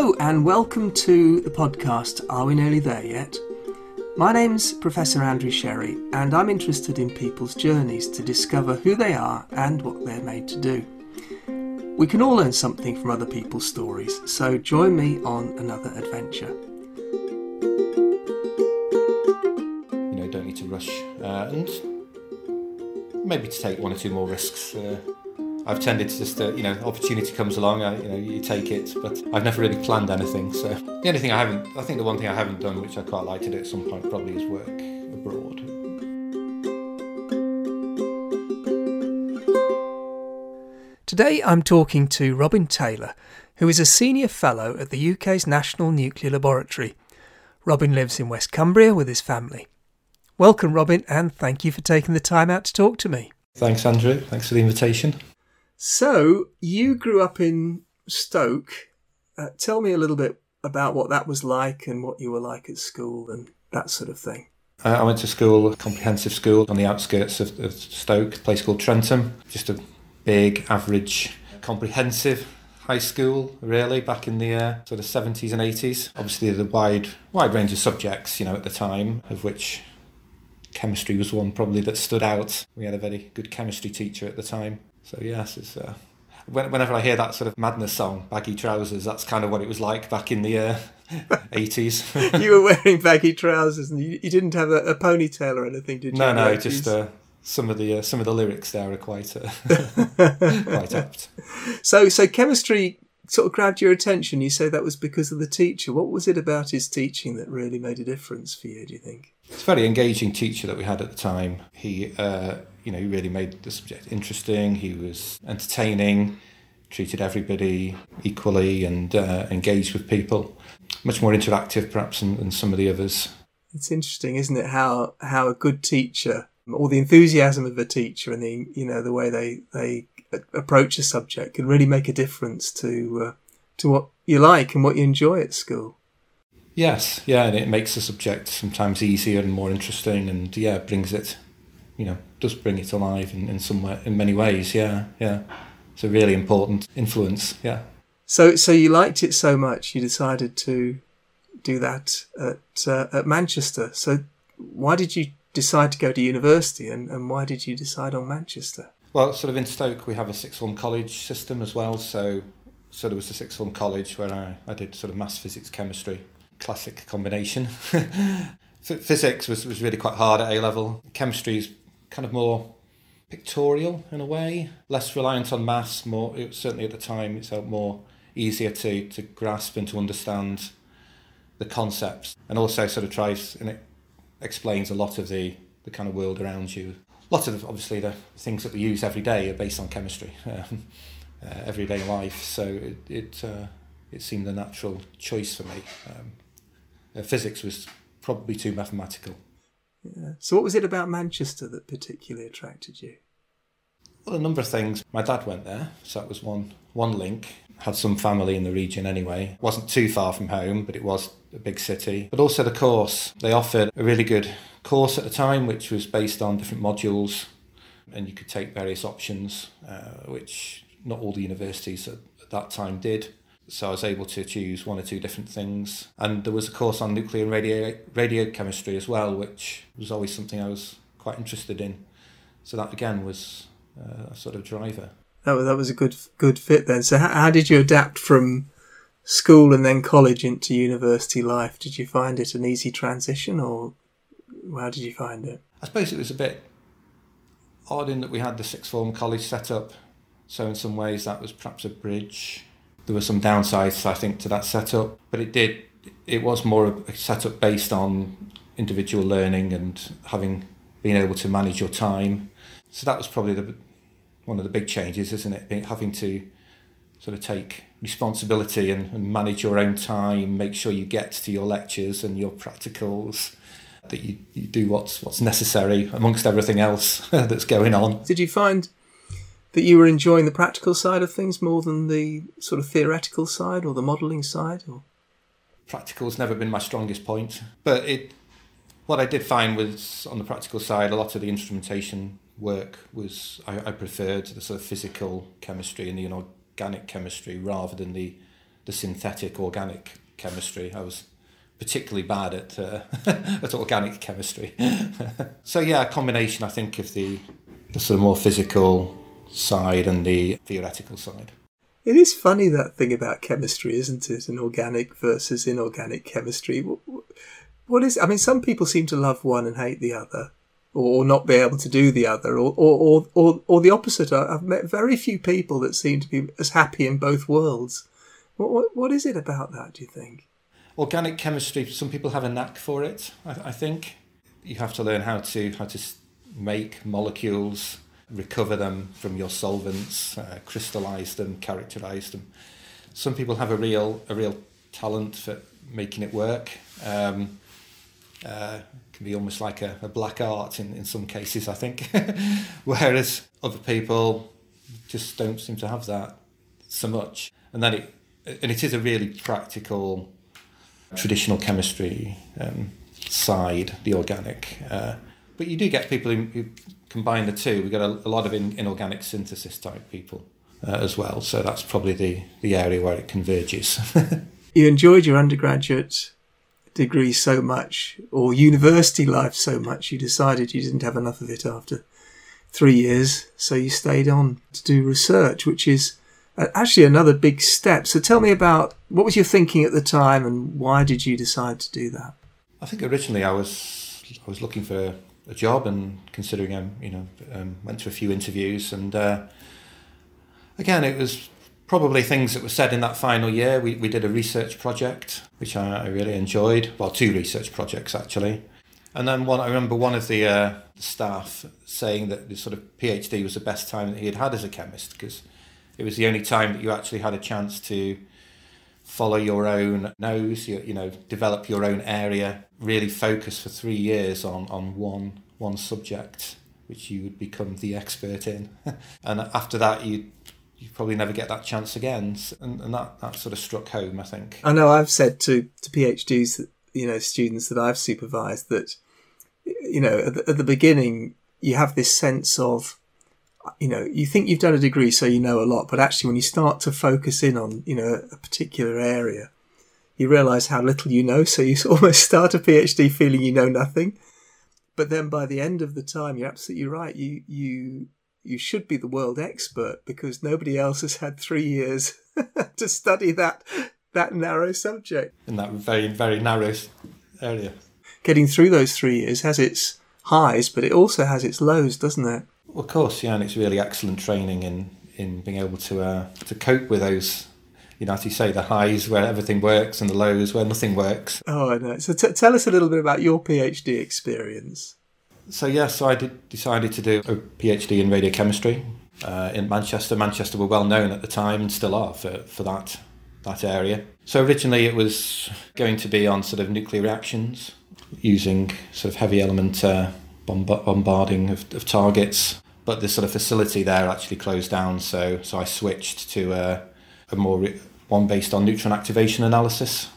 Hello, and welcome to the podcast Are We Nearly There Yet? My name's Professor Andrew Sherry, and I'm interested in people's journeys to discover who they are and what they're made to do. We can all learn something from other people's stories, so join me on another adventure. You know, don't need to rush, uh, and maybe to take one or two more risks. Uh, I've tended to just, uh, you know, opportunity comes along, I, you know, you take it, but I've never really planned anything. So the only thing I haven't, I think the one thing I haven't done, which I quite like to do at some point, probably is work abroad. Today I'm talking to Robin Taylor, who is a senior fellow at the UK's National Nuclear Laboratory. Robin lives in West Cumbria with his family. Welcome, Robin, and thank you for taking the time out to talk to me. Thanks, Andrew. Thanks for the invitation. So, you grew up in Stoke. Uh, tell me a little bit about what that was like and what you were like at school and that sort of thing. Uh, I went to school, comprehensive school on the outskirts of, of Stoke, a place called Trentham. Just a big, average, comprehensive high school, really, back in the uh, sort of 70s and 80s. Obviously, the wide, wide range of subjects, you know, at the time, of which chemistry was one probably that stood out. We had a very good chemistry teacher at the time. So yes, it's uh, whenever I hear that sort of madness song, baggy trousers, that's kind of what it was like back in the uh, 80s. you were wearing baggy trousers and you, you didn't have a, a, ponytail or anything, did you? No, no, just uh, some of the uh, some of the lyrics there are quite uh, quite apt. So, so chemistry sort of grabbed your attention. You say that was because of the teacher. What was it about his teaching that really made a difference for you? Do you think? It's a very engaging teacher that we had at the time. He uh, you know, he really made the subject interesting. He was entertaining, treated everybody equally, and uh, engaged with people. Much more interactive, perhaps, than, than some of the others. It's interesting, isn't it? How how a good teacher, or the enthusiasm of a teacher, and the you know the way they they approach a subject can really make a difference to uh, to what you like and what you enjoy at school. Yes, yeah, and it makes the subject sometimes easier and more interesting, and yeah, brings it you know does bring it alive in, in some way, in many ways. Yeah, yeah. It's a really important influence. Yeah. So so you liked it so much, you decided to do that at uh, at Manchester. So why did you decide to go to university, and, and why did you decide on Manchester? Well, sort of in Stoke, we have a six form college system as well. So so there was a six form college where I, I did sort of maths, physics, chemistry, classic combination. Physics was, was really quite hard at A level. Chemistry is kind of more pictorial in a way, less reliant on maths. More, it, certainly at the time, it felt more easier to to grasp and to understand the concepts, and also sort of tries and it explains a lot of the the kind of world around you. Lots of obviously the things that we use every day are based on chemistry, um, uh, everyday life. So it it uh, it seemed a natural choice for me. Um, uh, physics was probably too mathematical. So, what was it about Manchester that particularly attracted you? Well, a number of things. My dad went there, so that was one one link. Had some family in the region anyway. wasn't too far from home, but it was a big city. But also the course. They offered a really good course at the time, which was based on different modules, and you could take various options, uh, which not all the universities at, at that time did. So I was able to choose one or two different things. And there was a course on nuclear and radio, radio chemistry as well, which was always something I was quite interested in. So that again was uh, a sort of driver. That was, that was a good good fit then. So how, how did you adapt from school and then college into university life? Did you find it an easy transition or how did you find it? I suppose it was a bit odd in that we had the sixth form college set up. So in some ways that was perhaps a bridge there were some downsides, I think, to that setup, but it did. It was more a setup based on individual learning and having been able to manage your time. So that was probably the one of the big changes, isn't it? Being, having to sort of take responsibility and, and manage your own time, make sure you get to your lectures and your practicals, that you, you do what's what's necessary amongst everything else that's going on. Did you find that you were enjoying the practical side of things more than the sort of theoretical side or the modelling side? Or? Practical's never been my strongest point, but it. What I did find was on the practical side, a lot of the instrumentation work was I, I preferred the sort of physical chemistry and the inorganic chemistry rather than the the synthetic organic chemistry. I was particularly bad at uh, at organic chemistry. so yeah, a combination I think of the the sort of more physical side and the theoretical side. It is funny that thing about chemistry, isn't it? An organic versus inorganic chemistry. What is? I mean, some people seem to love one and hate the other, or not be able to do the other, or or or, or the opposite. I've met very few people that seem to be as happy in both worlds. What what, what is it about that? Do you think? Organic chemistry. Some people have a knack for it. I, I think you have to learn how to how to make molecules, recover them from your solvents, uh, crystallize them, characterize them. Some people have a real a real talent for making it work. Um, uh, can be almost like a, a black art in, in some cases, I think. Whereas other people just don't seem to have that so much. And then it and it is a really practical traditional chemistry um, side, the organic. Uh, but you do get people who, who combine the two. We get a, a lot of in, inorganic synthesis type people uh, as well. So that's probably the, the area where it converges. you enjoyed your undergraduate degree so much, or university life so much, you decided you didn't have enough of it after three years. So you stayed on to do research, which is actually another big step. So tell me about what was your thinking at the time, and why did you decide to do that? I think originally I was I was looking for a job and considering um, you know um, went to a few interviews and uh, again it was probably things that were said in that final year. We, we did a research project which I, I really enjoyed. Well two research projects actually. And then one I remember one of the uh, staff saying that the sort of PhD was the best time that he had had as a chemist because it was the only time that you actually had a chance to follow your own nose, you, you know, develop your own area, really focus for three years on, on one one subject, which you would become the expert in. and after that, you you probably never get that chance again. And, and that, that sort of struck home, I think. I know I've said to, to PhDs, you know, students that I've supervised that, you know, at the, at the beginning, you have this sense of you know, you think you've done a degree, so you know a lot, but actually, when you start to focus in on, you know, a particular area, you realize how little you know. So you almost start a PhD feeling you know nothing, but then by the end of the time, you're absolutely right. You you you should be the world expert because nobody else has had three years to study that that narrow subject in that very very narrow area. Getting through those three years has its highs, but it also has its lows, doesn't it? Of course, yeah, and it's really excellent training in in being able to uh, to cope with those. You know, as you say, the highs where everything works and the lows where nothing works. Oh, I know. So t- tell us a little bit about your PhD experience. So yeah, so I did, decided to do a PhD in radiochemistry uh, in Manchester. Manchester were well known at the time and still are for, for that that area. So originally it was going to be on sort of nuclear reactions using sort of heavy element uh, bombarding of, of, targets. But the sort of facility there actually closed down, so so I switched to a, a more re- one based on neutron activation analysis.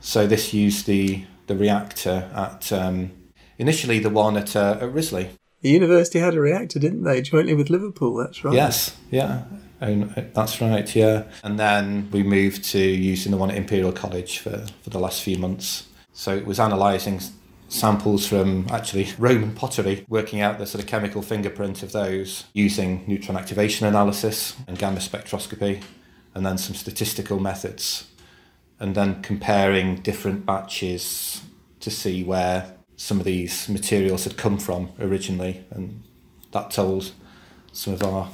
So this used the the reactor at um, initially the one at, uh, at Risley. The university had a reactor, didn't they, jointly with Liverpool? That's right. Yes, yeah, and uh, that's right, yeah. And then we moved to using the one at Imperial College for, for the last few months. So it was analysing samples from actually Roman pottery, working out the sort of chemical fingerprint of those using neutron activation analysis and gamma spectroscopy, and then some statistical methods, and then comparing different batches to see where some of these materials had come from originally, and that told some of our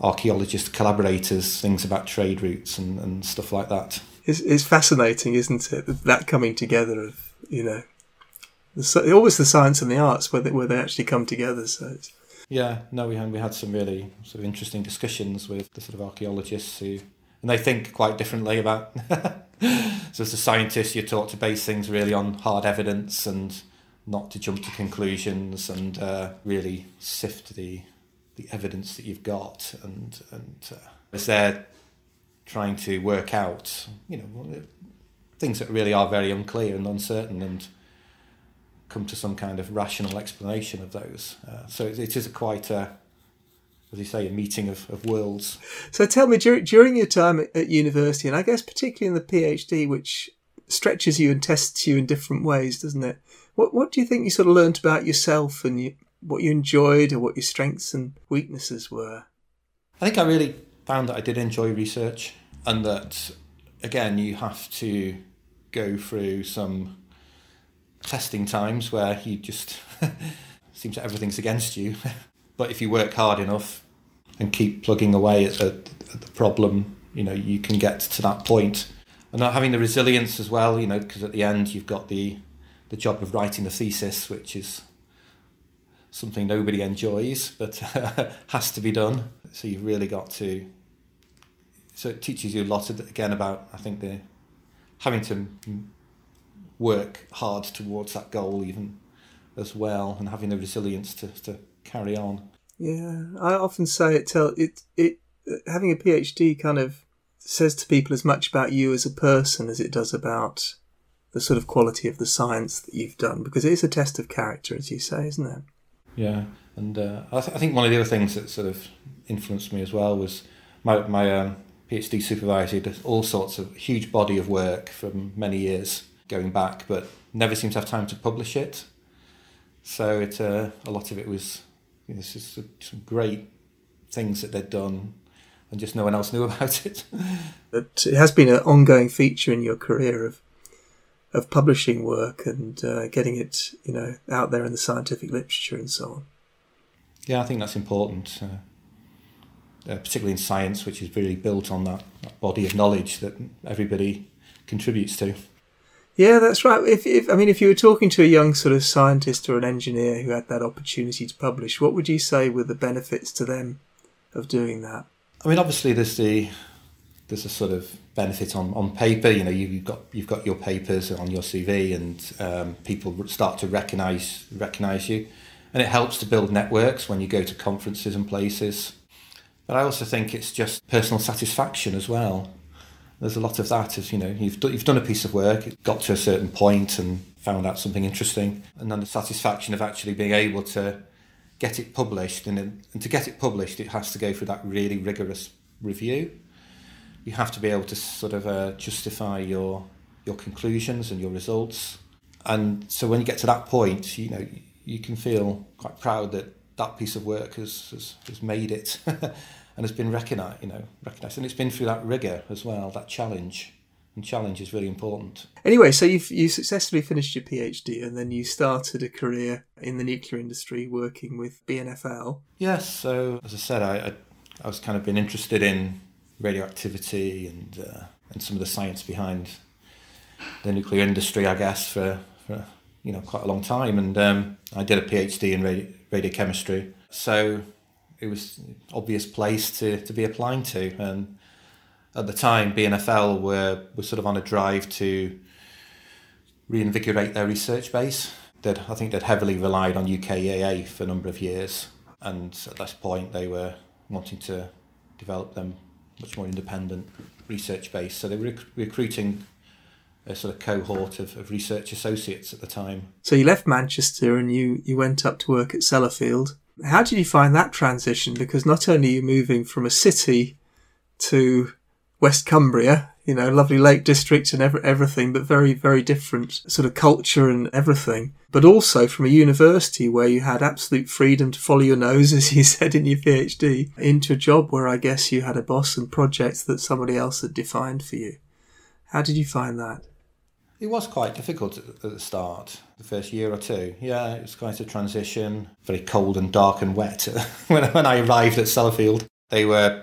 archaeologist collaborators things about trade routes and, and stuff like that. It's, it's fascinating, isn't it? That coming together of you know the, always the science and the arts where they, where they actually come together. So yeah, no, we had we had some really sort of interesting discussions with the sort of archaeologists who, and they think quite differently about. so as a scientist, you're taught to base things really on hard evidence and not to jump to conclusions and uh, really sift the the evidence that you've got and and uh, as they're trying to work out, you know, things that really are very unclear and uncertain and come to some kind of rational explanation of those. Uh, so it, it is a quite a, as you say, a meeting of, of worlds. So tell me, during, during your time at, at university, and I guess particularly in the PhD, which stretches you and tests you in different ways, doesn't it? What What do you think you sort of learnt about yourself and you, what you enjoyed, or what your strengths and weaknesses were? I think I really found that I did enjoy research, and that again, you have to go through some testing times where you just seems that everything's against you. but if you work hard enough and keep plugging away at the, at the problem, you know, you can get to that point. And not having the resilience as well, you know, because at the end you've got the the job of writing the thesis, which is something nobody enjoys, but has to be done. So you've really got to. So it teaches you a lot of, again about I think the having to work hard towards that goal even as well, and having the resilience to, to carry on. Yeah, I often say it. Tell it it having a PhD kind of says to people as much about you as a person as it does about the sort of quality of the science that you've done, because it is a test of character, as you say, isn't it? Yeah, and uh, I, th- I, think one of the other things that sort of influenced me as well was my my um, PhD supervisor did all sorts of huge body of work from many years going back, but never seemed to have time to publish it. So it uh, a lot of it was you know, just some great things that they'd done, and just no one else knew about it. But it has been an ongoing feature in your career of of publishing work and uh, getting it, you know, out there in the scientific literature and so on. Yeah, I think that's important, uh, uh, particularly in science, which is really built on that, that, body of knowledge that everybody contributes to. Yeah, that's right. If, if I mean, if you were talking to a young sort of scientist or an engineer who had that opportunity to publish, what would you say were the benefits to them of doing that? I mean, obviously, there's the there's a sort of benefit on, on paper. You know, you, have got you've got your papers on your CV, and um, people start to recognise recognise you, and it helps to build networks when you go to conferences and places. But I also think it's just personal satisfaction as well. There's a lot of that. As you know you've do, you've done a piece of work, it got to a certain point, and found out something interesting, and then the satisfaction of actually being able to get it published, and, and to get it published, it has to go through that really rigorous review. You have to be able to sort of uh, justify your your conclusions and your results. And so when you get to that point, you know, you can feel quite proud that that piece of work has, has, has made it and has been recognized, you know, recognized. And it's been through that rigor as well, that challenge. And challenge is really important. Anyway, so you've you successfully finished your PhD and then you started a career in the nuclear industry working with BNFL. Yes, so as I said, I, I, I was kind of been interested in radioactivity and uh, and some of the science behind the nuclear industry, I guess, for, for you know quite a long time. And um, I did a PhD in radio, radiochemistry, so it was obvious place to, to be applying to. And at the time, BNFL were were sort of on a drive to reinvigorate their research base. That I think they'd heavily relied on UKAEA for a number of years, and at this point, they were wanting to develop them much more independent research base. So they were rec- recruiting a sort of cohort of, of research associates at the time. So you left Manchester and you, you went up to work at Sellafield. How did you find that transition? Because not only are you moving from a city to West Cumbria, you know, lovely Lake District and every, everything, but very, very different sort of culture and everything. But also from a university where you had absolute freedom to follow your nose, as you said in your PhD, into a job where I guess you had a boss and projects that somebody else had defined for you. How did you find that? It was quite difficult at the start, the first year or two. Yeah, it was quite a transition, very cold and dark and wet when, when I arrived at Sellafield. They were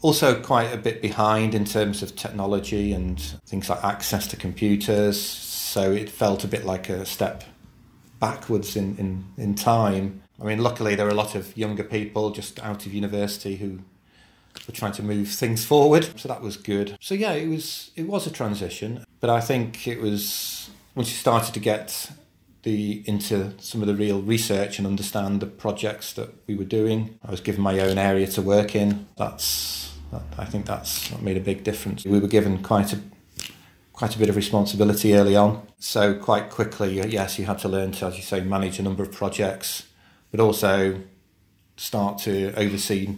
also quite a bit behind in terms of technology and things like access to computers. So it felt a bit like a step backwards in, in, in time. I mean, luckily, there were a lot of younger people just out of university who were trying to move things forward. So that was good. So yeah, it was it was a transition, but I think it was once you started to get the into some of the real research and understand the projects that we were doing. I was given my own area to work in. That's I think that's what made a big difference. We were given quite a quite a bit of responsibility early on, so quite quickly, yes, you had to learn to, as you say, manage a number of projects, but also start to oversee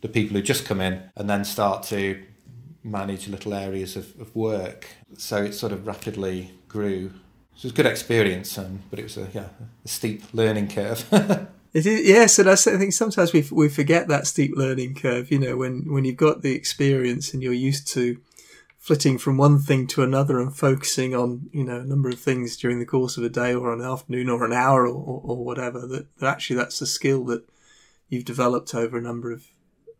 the people who just come in and then start to manage little areas of, of work. So it sort of rapidly grew. So it was a good experience, um, but it was a, yeah, a steep learning curve. It is, yes, and I think sometimes we we forget that steep learning curve. You know, when when you've got the experience and you're used to flitting from one thing to another and focusing on you know a number of things during the course of a day or an afternoon or an hour or, or, or whatever. That, that actually that's a skill that you've developed over a number of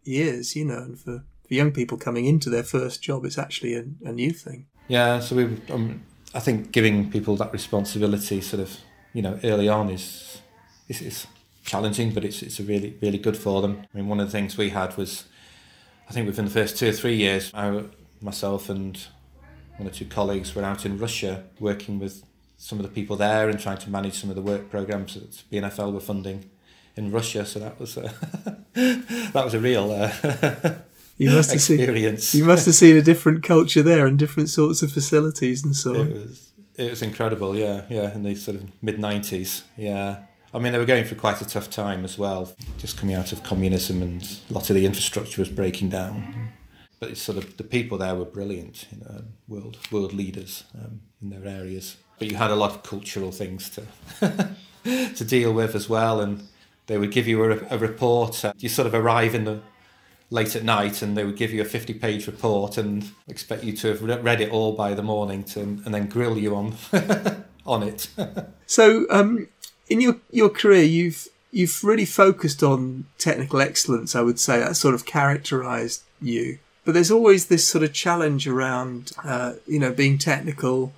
years. You know, and for for young people coming into their first job, it's actually a, a new thing. Yeah, so we, um, I think giving people that responsibility, sort of, you know, early on is is, is challenging, but it's it's really really good for them. I mean, one of the things we had was, I think within the first two or three years, I, myself and one or two colleagues were out in Russia working with some of the people there and trying to manage some of the work programs that BNFL were funding in Russia. So that was a, that was a real uh, you must have experience. Seen, you must have seen a different culture there and different sorts of facilities and so on. It was it was incredible. Yeah, yeah, in the sort of mid nineties. Yeah. I mean, they were going through quite a tough time as well, just coming out of communism, and a lot of the infrastructure was breaking down. But it's sort of the people there were brilliant, you know, world world leaders um, in their areas. But you had a lot of cultural things to to deal with as well, and they would give you a, a report. Uh, you sort of arrive in the late at night and they would give you a 50 page report and expect you to have read it all by the morning to, and then grill you on on it so um, in your your career, you've you've really focused on technical excellence. I would say that sort of characterised you. But there's always this sort of challenge around, uh, you know, being technical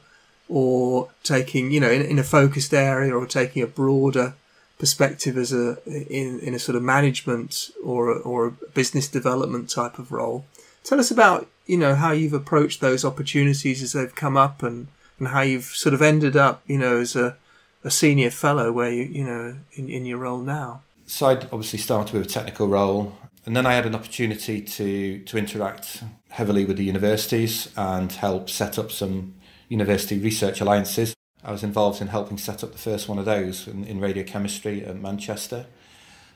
or taking, you know, in, in a focused area or taking a broader perspective as a in, in a sort of management or a, or a business development type of role. Tell us about you know how you've approached those opportunities as they've come up and and how you've sort of ended up you know as a a senior fellow where you you know in, in your role now? So I obviously started with a technical role, and then I had an opportunity to to interact heavily with the universities and help set up some university research alliances. I was involved in helping set up the first one of those in, in radiochemistry at Manchester.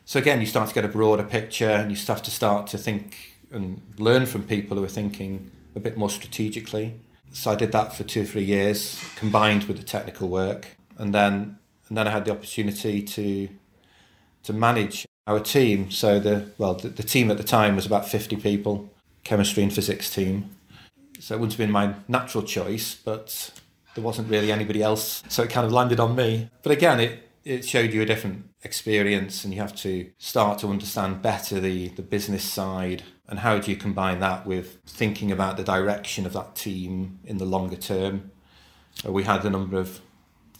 So again, you start to get a broader picture, and you start to start to think and learn from people who are thinking a bit more strategically. So I did that for two or three years, combined with the technical work and then and then I had the opportunity to to manage our team. So the well, the, the team at the time was about fifty people, chemistry and physics team. So it wouldn't have been my natural choice, but there wasn't really anybody else, so it kind of landed on me. But again, it it showed you a different experience, and you have to start to understand better the the business side and how do you combine that with thinking about the direction of that team in the longer term. Uh, we had a number of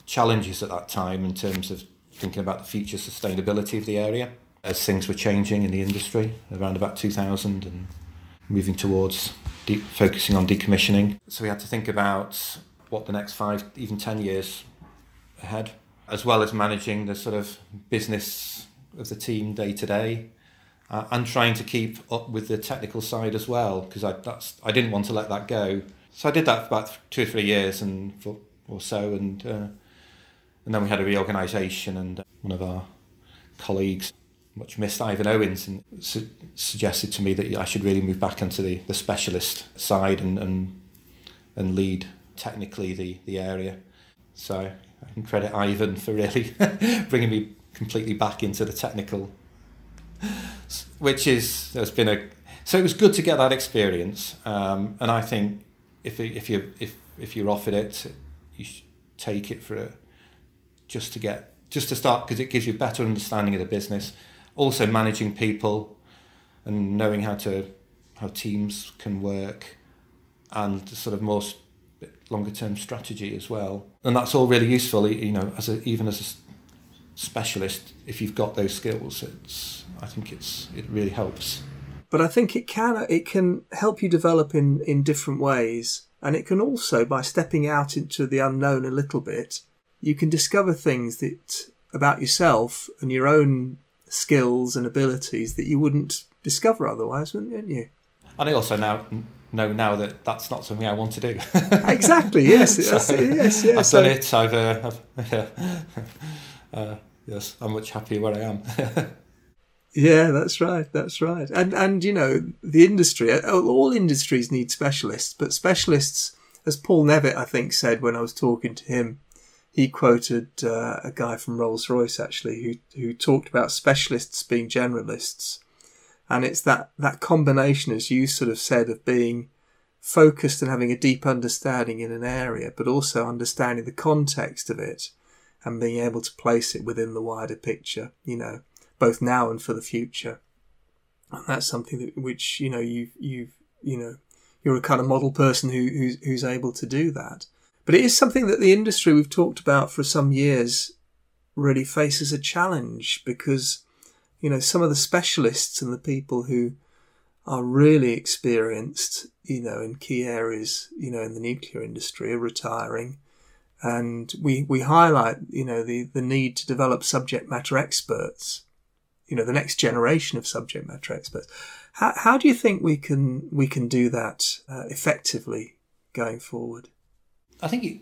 challenges at that time in terms of thinking about the future sustainability of the area as things were changing in the industry around about 2000 and moving towards de- focusing on decommissioning. So we had to think about what the next five, even 10 years ahead, as well as managing the sort of business of the team day to day. Uh, and trying to keep up with the technical side as well because I that's I didn't want to let that go. So I did that for about two or three years and for, or so, and uh, and then we had a reorganisation, and one of our colleagues, much missed Ivan Owens, and su- suggested to me that I should really move back into the, the specialist side and, and and lead technically the, the area. So I can credit Ivan for really bringing me completely back into the technical, which is there's been a so it was good to get that experience. Um, and I think if if you if if you're offered it, you take it for a just to get just to start because it gives you a better understanding of the business also managing people and knowing how to how teams can work and sort of more longer term strategy as well. And that's all really useful you know as a, even as a specialist if you've got those skills it's i think it's it really helps. But i think it can it can help you develop in in different ways. And it can also by stepping out into the unknown a little bit you can discover things that about yourself and your own skills and abilities that you wouldn't discover otherwise, wouldn't you? And I also now know now that that's not something I want to do. exactly. Yes. so, yes. Yes. I've so, done it. I've. Uh, I've uh, yes. I'm much happier where I am. Yeah, that's right. That's right. And and you know the industry, all industries need specialists, but specialists, as Paul Nevitt I think said when I was talking to him, he quoted uh, a guy from Rolls Royce actually who who talked about specialists being generalists, and it's that that combination, as you sort of said, of being focused and having a deep understanding in an area, but also understanding the context of it and being able to place it within the wider picture. You know both now and for the future. And that's something that which you know you've you've you know you're a kind of model person who who's, who's able to do that. But it is something that the industry we've talked about for some years really faces a challenge because you know some of the specialists and the people who are really experienced, you know, in key areas, you know, in the nuclear industry are retiring. And we, we highlight, you know, the, the need to develop subject matter experts you know the next generation of subject matter experts. How, how do you think we can we can do that uh, effectively going forward? I think it,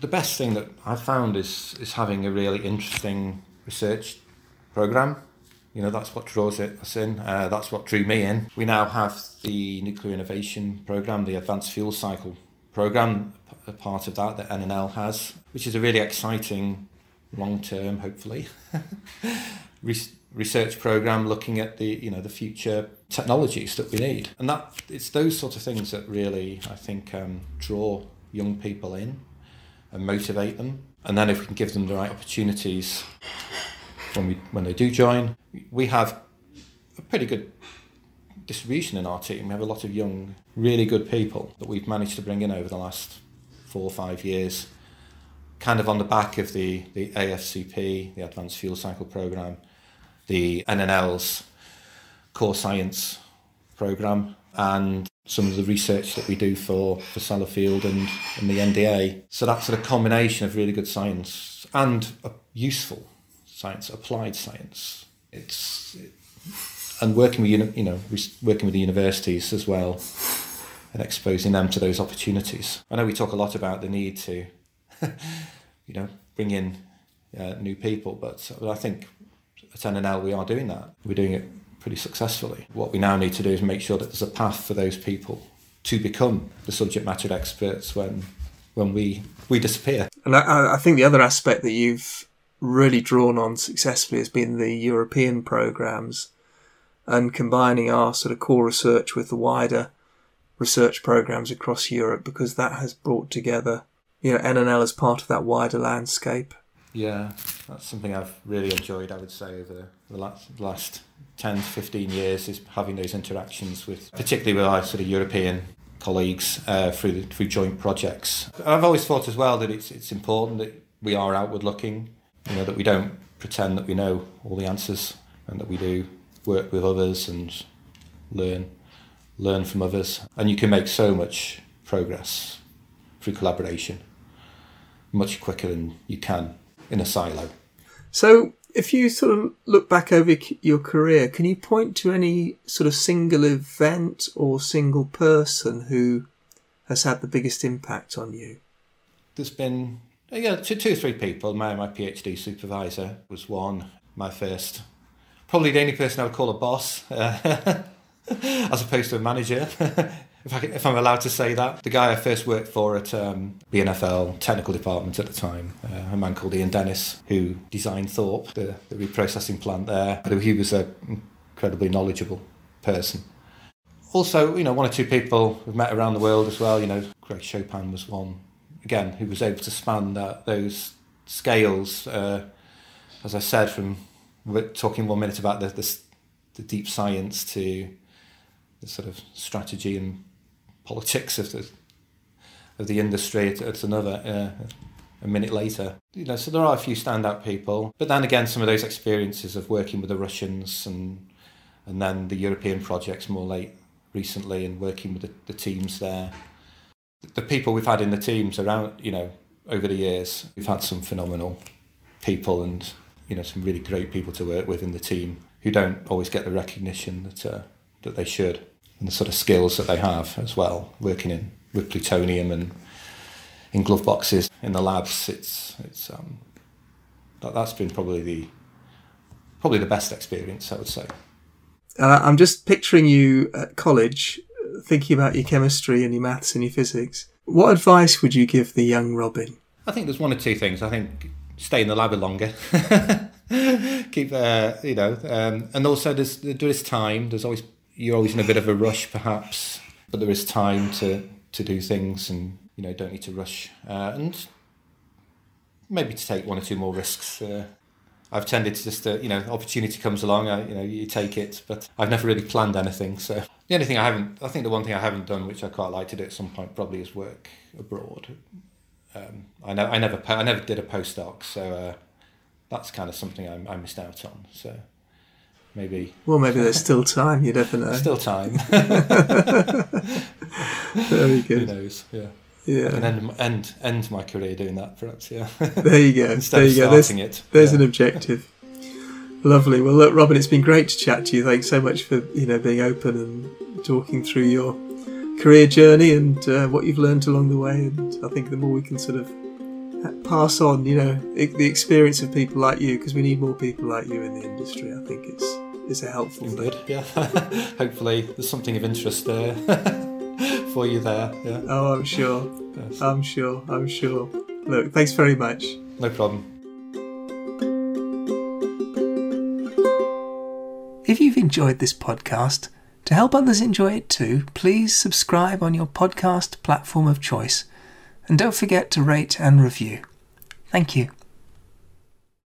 the best thing that I've found is is having a really interesting research program. You know that's what draws it, us in. Uh, that's what drew me in. We now have the nuclear innovation program, the advanced fuel cycle program, a part of that that NNL has, which is a really exciting long term, hopefully, research program looking at the you know the future technologies that we need and that it's those sort of things that really i think um, draw young people in and motivate them and then if we can give them the right opportunities when we when they do join we have a pretty good distribution in our team we have a lot of young really good people that we've managed to bring in over the last four or five years kind of on the back of the the afcp the advanced fuel cycle program the NNL's core science program and some of the research that we do for, for Sellafield and, and the NDA. So that's a combination of really good science and useful science, applied science. It's and working with you know working with the universities as well and exposing them to those opportunities. I know we talk a lot about the need to you know bring in uh, new people, but I think at NNL we are doing that. We're doing it pretty successfully. What we now need to do is make sure that there's a path for those people to become the subject matter experts when when we we disappear. And I, I think the other aspect that you've really drawn on successfully has been the European programs and combining our sort of core research with the wider research programs across Europe because that has brought together you know NNL as part of that wider landscape yeah, that's something I've really enjoyed, I would say, over the last, last 10 to 15 years, is having those interactions with, particularly with our sort of European colleagues uh, through, through joint projects. I've always thought as well that it's, it's important that we are outward looking, you know, that we don't pretend that we know all the answers and that we do work with others and learn learn from others and you can make so much progress through collaboration much quicker than you can in a silo. So, if you sort of look back over your career, can you point to any sort of single event or single person who has had the biggest impact on you? There's been yeah, two, two or three people. My my PhD supervisor was one. My first, probably the only person I would call a boss, uh, as opposed to a manager. if, I, if I'm allowed to say that. The guy I first worked for at um, BNFL technical department at the time, uh, a man called Ian Dennis, who designed THORP, the, the reprocessing plant there. He was an incredibly knowledgeable person. Also, you know, one or two people we've met around the world as well. You know, Greg Choppin was one, again, who was able to span that, those scales, uh, as I said, from talking one minute about the, the, the deep science to the sort of strategy and politics of the of the industry at, at another uh, a minute later. You know, so there are a few standout people, but then again, some of those experiences of working with the Russians and and then the European projects more late recently and working with the, the teams there. The people we've had in the teams around, you know, over the years, we've had some phenomenal people and you know some really great people to work with in the team who don't always get the recognition that uh, that they should and the sort of skills that they have as well, working in with plutonium and in glove boxes in the labs. It's it's um, that, that's been probably the probably the best experience, I would say. Uh, I'm just picturing you at college, thinking about your chemistry and your maths and your physics. What advice would you give the young Robin? I think there's one or two things. I think stay in the lab longer. Keep, uh, you know, um, and also there's there is time. There's always you're always in a bit of a rush, perhaps, but there is time to to do things, and you know, don't need to rush, uh, and maybe to take one or two more risks. Uh, I've tended to just, uh, you know, opportunity comes along, I, you know, you take it, but I've never really planned anything. So the only thing I haven't, I think the one thing I haven't done, which I quite like to do at some point, probably is work abroad. Um, I, know, I never, I never did a postdoc, so uh, that's kind of something I, I missed out on. So maybe. Well, maybe there's still time. You never know. Still time. Very good. Who knows? Yeah. Yeah. I can end, end, end my career doing that, perhaps, yeah. There you go. Instead there of you go. There's, it. there's yeah. an objective. Lovely. Well, look, Robin, it's been great to chat to you. Thanks so much for you know being open and talking through your career journey and uh, what you've learned along the way. And I think the more we can sort of pass on, you know, the experience of people like you, because we need more people like you in the industry. I think it's it's a helpful. Good, yeah. Hopefully there's something of interest there for you there, yeah. Oh, I'm sure. Yes. I'm sure. I'm sure. Look, thanks very much. No problem. If you've enjoyed this podcast, to help others enjoy it too, please subscribe on your podcast platform of choice. And don't forget to rate and review. Thank you.